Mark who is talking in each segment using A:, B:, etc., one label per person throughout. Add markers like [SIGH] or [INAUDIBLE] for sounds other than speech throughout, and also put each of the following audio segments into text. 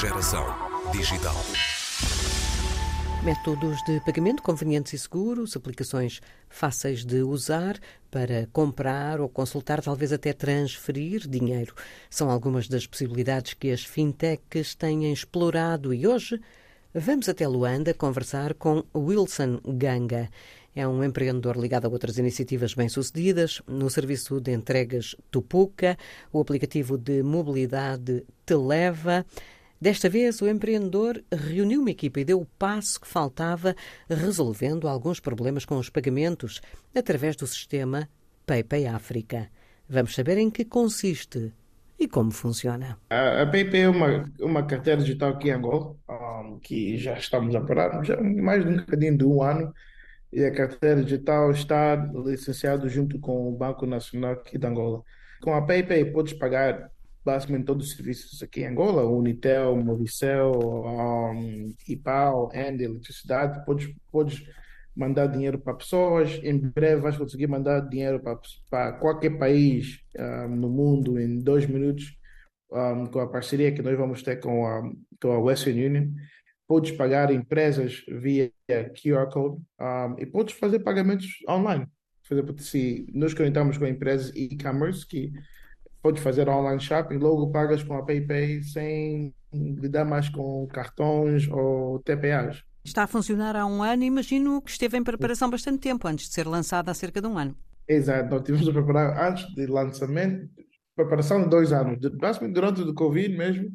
A: Geração digital. Métodos de pagamento convenientes e seguros, aplicações fáceis de usar para comprar ou consultar, talvez até transferir dinheiro. São algumas das possibilidades que as fintechs têm explorado e hoje vamos até Luanda conversar com Wilson Ganga. É um empreendedor ligado a outras iniciativas bem-sucedidas, no serviço de entregas Tupuca, o aplicativo de mobilidade Televa. Desta vez, o empreendedor reuniu uma equipa e deu o passo que faltava, resolvendo alguns problemas com os pagamentos através do sistema PayPay África. Vamos saber em que consiste e como funciona.
B: A, PayPay é uma, uma carteira digital aqui em Angola, um, que já estamos a parar, já mais de um bocadinho de um ano, e a carteira digital está licenciado junto com o Banco Nacional aqui de Angola. Com a PayPay podes pagar basicamente todos os serviços aqui em Angola, Unitel, Movicel, um, IPAL, End, eletricidade, podes, podes mandar dinheiro para pessoas, em breve vais conseguir mandar dinheiro para, para qualquer país um, no mundo em dois minutos, um, com a parceria que nós vamos ter com a, com a Western Union podes pagar empresas via QR Code um, e podes fazer pagamentos online. Por exemplo, se nos conectamos com empresas e-commerce que podes fazer online shopping, logo pagas com a PayPay sem lidar mais com cartões ou TPAs.
C: Está a funcionar há um ano, imagino que esteve em preparação bastante tempo, antes de ser lançado há cerca de um ano.
B: Exato, nós tivemos a preparar antes do lançamento, preparação de dois anos, basicamente durante o Covid mesmo,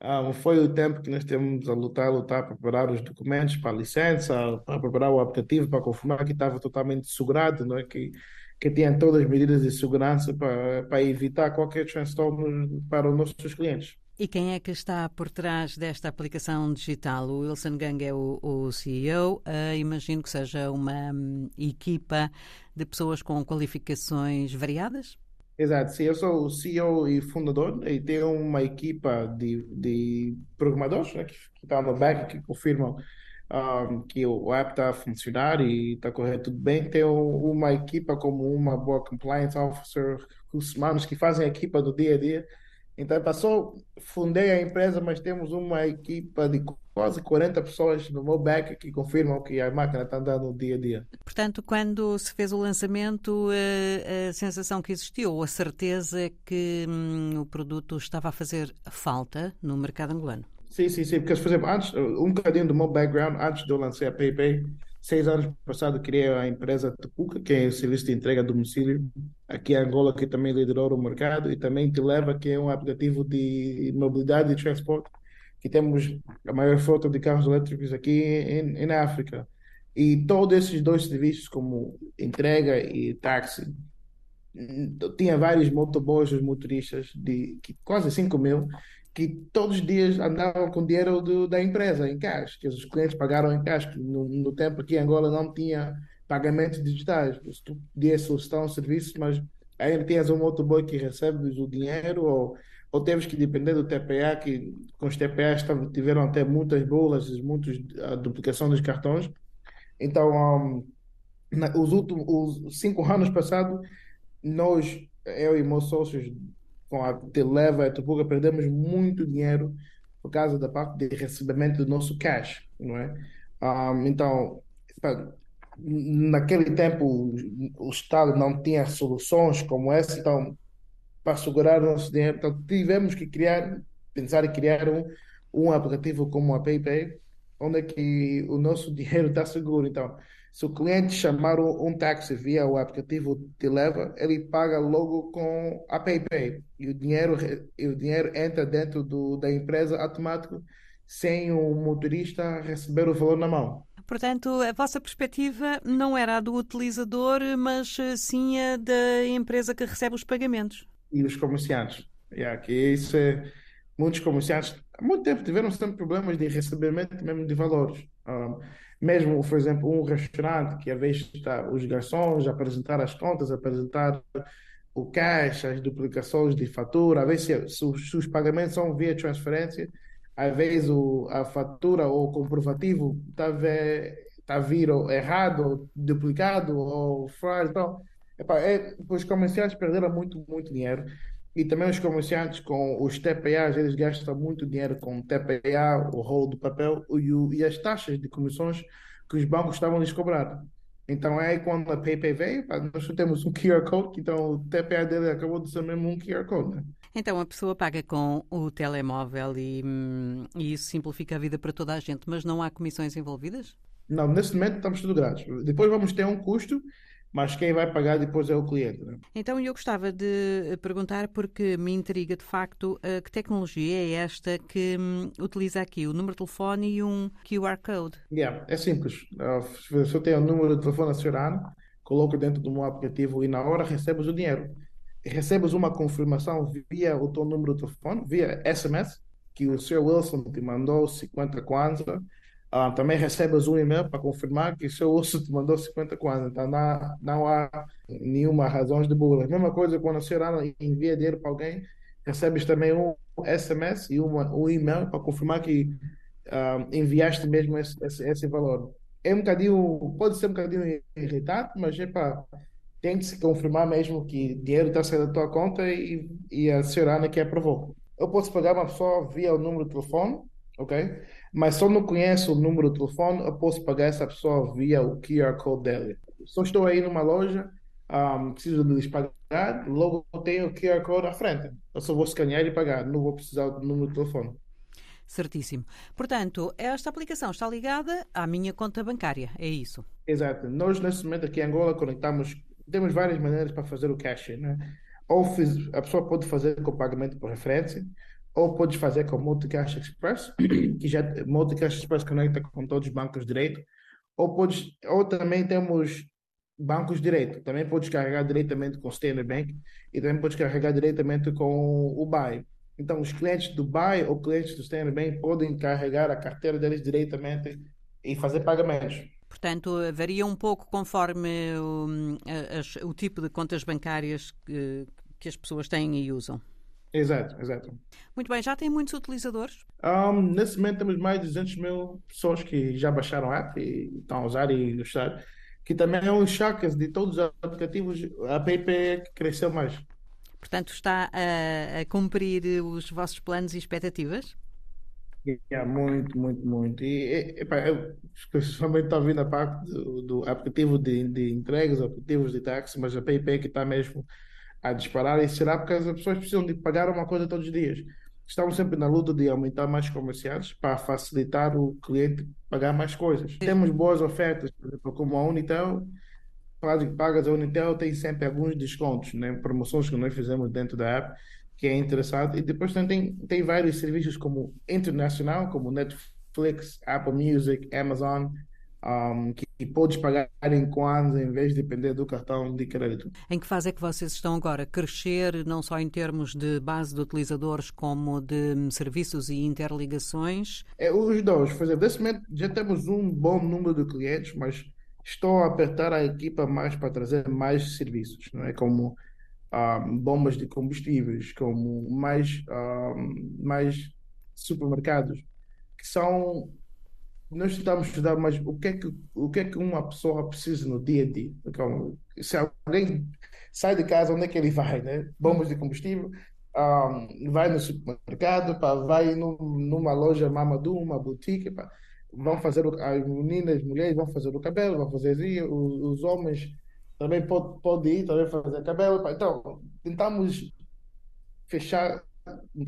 B: ah, foi o tempo que nós temos a lutar, lutar para preparar os documentos para a licença, para preparar o aplicativo, para confirmar que estava totalmente segurado, não é? que, que tinha todas as medidas de segurança para, para evitar qualquer transtorno para os nossos clientes.
C: E quem é que está por trás desta aplicação digital? O Wilson Gang é o, o CEO. Uh, ah, imagino que seja uma um, equipa de pessoas com qualificações variadas?
B: Exato, sim, eu sou o CEO e fundador e tenho uma equipa de, de programadores né, que, que estão no back que confirmam um, que o app está a funcionar e está correndo tudo bem. Tenho uma equipa como uma boa compliance officer, os humanos que fazem a equipa do dia a dia então, passou, fundei a empresa, mas temos uma equipa de quase 40 pessoas no meu back que confirmam que a máquina está andando dia a dia.
C: Portanto, quando se fez o lançamento, a, a sensação que existiu, a certeza que hum, o produto estava a fazer falta no mercado angolano?
B: Sim, sim, sim. Porque, por exemplo, antes, um bocadinho do meu background, antes de eu lançar a PayPay, seis anos passado criei a empresa Tupuca, que é o serviço de entrega a domicílio aqui em Angola, que também liderou o mercado, e também Televa, que é um aplicativo de mobilidade e transporte, que temos a maior frota de carros elétricos aqui em, em África. E todos esses dois serviços, como entrega e táxi, tinha vários motoboys, motoristas, de que, quase 5 mil, que todos os dias andavam com dinheiro do, da empresa em cash, que os clientes pagaram em cash. No, no tempo aqui em Angola não tinha pagamentos digitais. Tu podias solicitar um serviço, mas ainda tinhas um motoboy que recebe o dinheiro ou, ou temos que depender do TPA, que com os TPAs tiveram até muitas bolas, muitas a duplicação dos cartões. Então, um, na, os últimos os cinco anos passados, nós, eu e meus sócios com a Televa e a Tupuga perdemos muito dinheiro por causa da parte de recebimento do nosso cash, não é? Um, então, naquele tempo o Estado não tinha soluções como essa, então para segurar o nosso dinheiro, então tivemos que criar, pensar em criar um, um aplicativo como a PayPay, onde é que o nosso [LAUGHS] dinheiro está seguro. Então, se o cliente chamar um táxi via o aplicativo de leva, ele paga logo com a PayPay e o dinheiro, e o dinheiro entra dentro do, da empresa automático sem o motorista receber o valor na mão.
C: Portanto, a vossa perspectiva não era a do utilizador, mas sim a da empresa que recebe os pagamentos.
B: E os comerciantes. Yeah, que isso é, muitos comerciantes há muito tempo tiveram sempre problemas de recebimento mesmo de valores. Um, mesmo, por exemplo, um restaurante que às vezes está os garçons a apresentar as contas, apresentar o caixa, as duplicações de fatura, às vezes se, se, se os pagamentos são via transferência, às vezes o, a fatura ou o comprovativo está tá a vir errado, ou duplicado ou fraud. Então, epa, é, os comerciais perderam muito, muito dinheiro. E também os comerciantes com os TPAs, eles gastam muito dinheiro com TPA, o rolo do papel e, e as taxas de comissões que os bancos estavam a lhes cobrar. Então é aí quando a PayPay veio, nós temos um QR Code, então o TPA dele acabou de ser mesmo um QR Code. Né?
C: Então a pessoa paga com o telemóvel e, hum, e, isso simplifica a vida para toda a gente, mas não há comissões envolvidas?
B: Não, nesse momento estamos tudo grátis. Depois vamos ter um custo mas quem vai pagar depois é o cliente. Né?
C: Então eu gostava de perguntar, porque me intriga de facto, eh, que tecnologia é esta que hum, utiliza aqui o número de telefone e um QR Code?
B: Yeah, é simples. Uh, se eu tenho o número de telefone nacional, coloco dentro do meu aplicativo e na hora recebes o dinheiro. Recebes uma confirmação via o teu número de telefone, via SMS, que o Sr. Wilson te mandou 50 kwanza ah, também recebes um e-mail para confirmar que o seu osso te mandou 50 kwanza. Então não, não há nenhuma razão de burla. Mesma coisa quando a senhora envia dinheiro para alguém, recebes também um SMS e uma, um e-mail para confirmar que ah, enviaste mesmo esse, esse, esse, valor. É um bocadinho, pode ser um bocadinho irritante, mas é para tem que se confirmar mesmo que dinheiro está saindo da tua conta e, e a senhora que aprovou. Eu posso pagar uma pessoa via o número de telefone, ok? Mas eu não conheço o número de telefone, eu posso pagar essa pessoa via o QR Code dele. Se eu estou aí numa loja, um, preciso de lhes pagar, logo tenho o QR Code à frente. Eu só vou escanear e pagar, não vou precisar do número de telefone.
C: Certíssimo. Portanto, esta aplicação está ligada à minha conta bancária, é isso?
B: Exato. Nós, nesse momento aqui em Angola, conectamos, temos várias maneiras para fazer o caching, né? Ou fiz, a pessoa pode fazer com pagamento por referência, ou podes fazer com Multicash Express, que já Multicash Express conecta com todos os bancos direito, ou podes, ou também temos bancos direito, também podes carregar diretamente com o Standard Bank e também podes carregar diretamente com o BUY. Então, os clientes do BUY ou clientes do Standard Bank podem carregar a carteira deles diretamente e fazer pagamentos.
C: Portanto, varia um pouco conforme o, o tipo de contas bancárias que, que as pessoas têm e usam.
B: Exato, exato.
C: Muito bem, já tem muitos utilizadores?
B: Um, nesse momento temos mais de 200 mil pessoas que já baixaram a app e estão a usar e gostar. Que também é um choque de todos os aplicativos, a PayPay cresceu mais.
C: Portanto, está a, a cumprir os vossos planos e expectativas?
B: É, muito, muito, muito. E, epa, eu especialmente estou a parte do, do aplicativo de, de entregas, aplicativos de táxi, mas a PayPay que está mesmo a disparar e será porque as pessoas precisam de pagar uma coisa todos os dias. Estamos sempre na luta de aumentar mais comerciais para facilitar o cliente pagar mais coisas. Temos boas ofertas, por exemplo, como a Unitel, pagas a Unitel tem sempre alguns descontos, né? promoções que nós fizemos dentro da app, que é interessante. E depois tem, tem vários serviços como internacional, como Netflix, Apple Music, Amazon, um, que, que podes pagar em Kwanza em vez de depender do cartão de crédito.
C: Em que fase é que vocês estão agora? Crescer não só em termos de base de utilizadores como de serviços e interligações?
B: É, os dois. Por exemplo, nesse momento já temos um bom número de clientes, mas estou a apertar a equipa mais para trazer mais serviços, não é? Como um, bombas de combustíveis, como mais, um, mais supermercados, que são nós tentamos estudar mais o que é que o que é que uma pessoa precisa no dia a dia. Então, se alguém sai de casa, onde é que ele vai, né? Bombas de combustível, um, vai no supermercado, pá, vai num, numa loja Mamadou, uma boutique, pá, vão fazer o, as meninas, as mulheres vão fazer o cabelo, vão fazer assim, os, os homens também podem pode ir também fazer cabelo. Pá. Então, tentamos fechar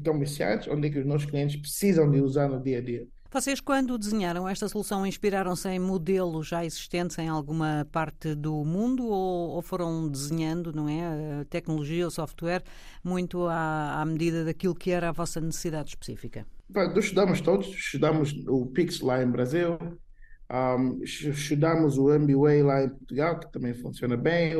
B: comerciantes onde é que os nossos clientes precisam de usar no dia a dia.
C: Vocês, quando desenharam esta solução, inspiraram-se em modelos já existentes em alguma parte do mundo ou, ou foram desenhando, não é, a tecnologia ou software muito à, à, medida daquilo que era a vossa necessidade específica?
B: Nós estudamos todos, estudamos o Pix lá em Brasil, um, estudamos o MBWay lá em Portugal, que também funciona bem,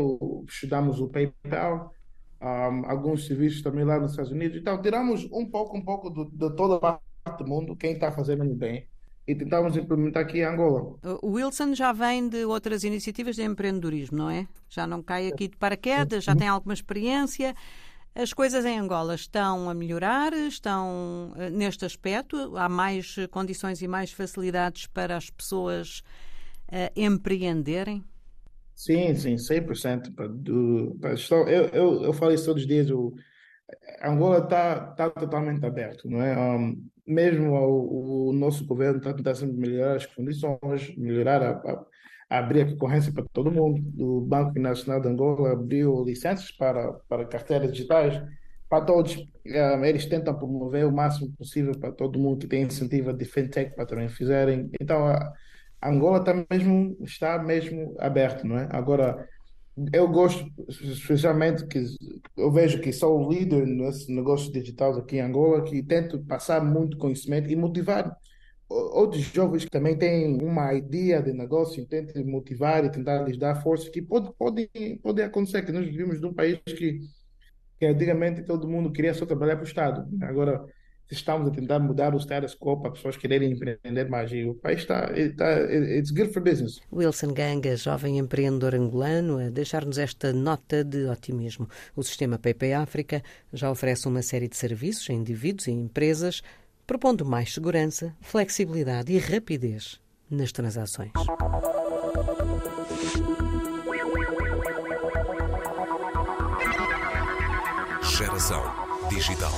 B: estudamos o PayPal, um, alguns serviços também lá nos Estados Unidos. Então, tiramos um pouco, um pouco de, de toda a do mundo quem está fazendo bem e tentamos implementar aqui em Angola.
C: O Wilson já vem de outras iniciativas de empreendedorismo, não é? Já não cai aqui de paraquedas, já tem alguma experiência. As coisas em Angola estão a melhorar, estão eh, neste aspecto, há mais condições e mais facilidades para as pessoas uh, empreenderem?
B: Sim, sim, 100%. Do, eu, eu, eu falo isso todos os dias. O, Angola está tá totalmente aberto, não é? Um, mesmo o, o, nosso governo está tentando melhorar as condições, melhorar a, a, abrir a concorrência para todo mundo. O Banco Nacional de Angola abriu licenças para, para carteiras digitais para todos. Um, eles tentam promover o máximo possível para todo mundo que tem incentivo de fintech para também fizerem. Então, a Angola está mesmo, está mesmo aberto, não é? Agora, eu gosto, especialmente que eu vejo que sou o líder nesse negócio digital aqui em Angola, que tento passar muito conhecimento e motivar outros jovens que também têm uma ideia de negócio, tento motivar e tentar lhes dar força, que pode, pode, pode acontecer, que nós vivemos num país que, que antigamente todo mundo queria só trabalhar para o Estado. Agora, estamos a tentar mudar o status quo para pessoas quererem empreender mais. E o país está, está it's good for business.
C: Wilson Ganga, jovem empreendedor angolano, a deixar-nos esta nota de otimismo. O sistema PayPay África já oferece uma série de serviços a indivíduos e empresas, propondo mais segurança, flexibilidade e rapidez nas transações.
D: Geração Digital.